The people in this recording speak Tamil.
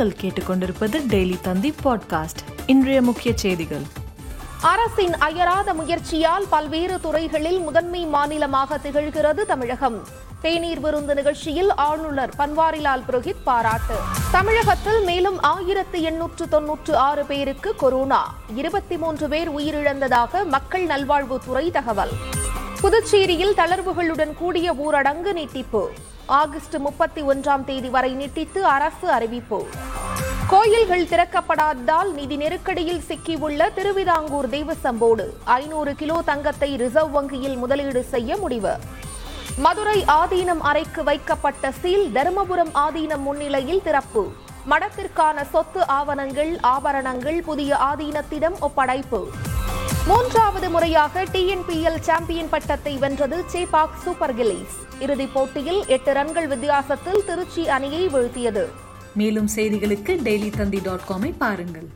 நீங்கள் கேட்டுக்கொண்டிருப்பது டெய்லி தந்தி பாட்காஸ்ட். இன்றைய முக்கிய செய்திகள். அரசின் அயராத முயற்சியால் பல்வேறு துறைகளில் முதன்மை மாநிலமாக திகழ்கிறது தமிழகம். தேநீர் விருந்து நிகழ்ச்சியில் ஆளுநர் பன்வாரிலால் புரோஹித் பாராட்டு. தமிழகத்தில் மேலும் ஆயிரத்து எண்ணூற்று தொன்னூற்று ஆறு பேருக்கு கொரோனா. இருபத்தி மூன்று பேர் உயிரிழந்ததாக மக்கள் நல்வாழ்வுத்துறை தகவல். புதுச்சேரியில் தளர்வுகளுடன் கூடிய ஊரடங்கு நீட்டிப்பு. ஆகஸ்ட் முப்பத்தி ஒன்றாம் தேதி வரை நீட்டித்து அரசு அறிவிப்பு. கோயில்கள் திறக்கப்படாததால் நிதி நெருக்கடியில் சிக்கியுள்ள திருவிதாங்கூர் தேவசம்போடு ஐநூறு கிலோ தங்கத்தை ரிசர்வ் வங்கியில் முதலீடு செய்ய முடிவு. மதுரை ஆதீனம் அறைக்கு வைக்கப்பட்ட சீல் தருமபுரம் ஆதீனம் முன்னிலையில் திறப்பு. மடத்திற்கான சொத்து ஆவணங்கள் ஆபரணங்கள் புதிய ஆதீனத்திடம் ஒப்படைப்பு. மூன்றாவது முறையாக டிஎன்பிஎல் சாம்பியன் பட்டத்தை வென்றது சேபாக் சூப்பர் கில்லிஸ். இறுதிப் போட்டியில் எட்டு ரன்கள் வித்தியாசத்தில் திருச்சி அணியை வீழ்த்தியது. மேலும் செய்திகளுக்கு டெய்லி தந்தி டாட் காமை பாருங்கள்.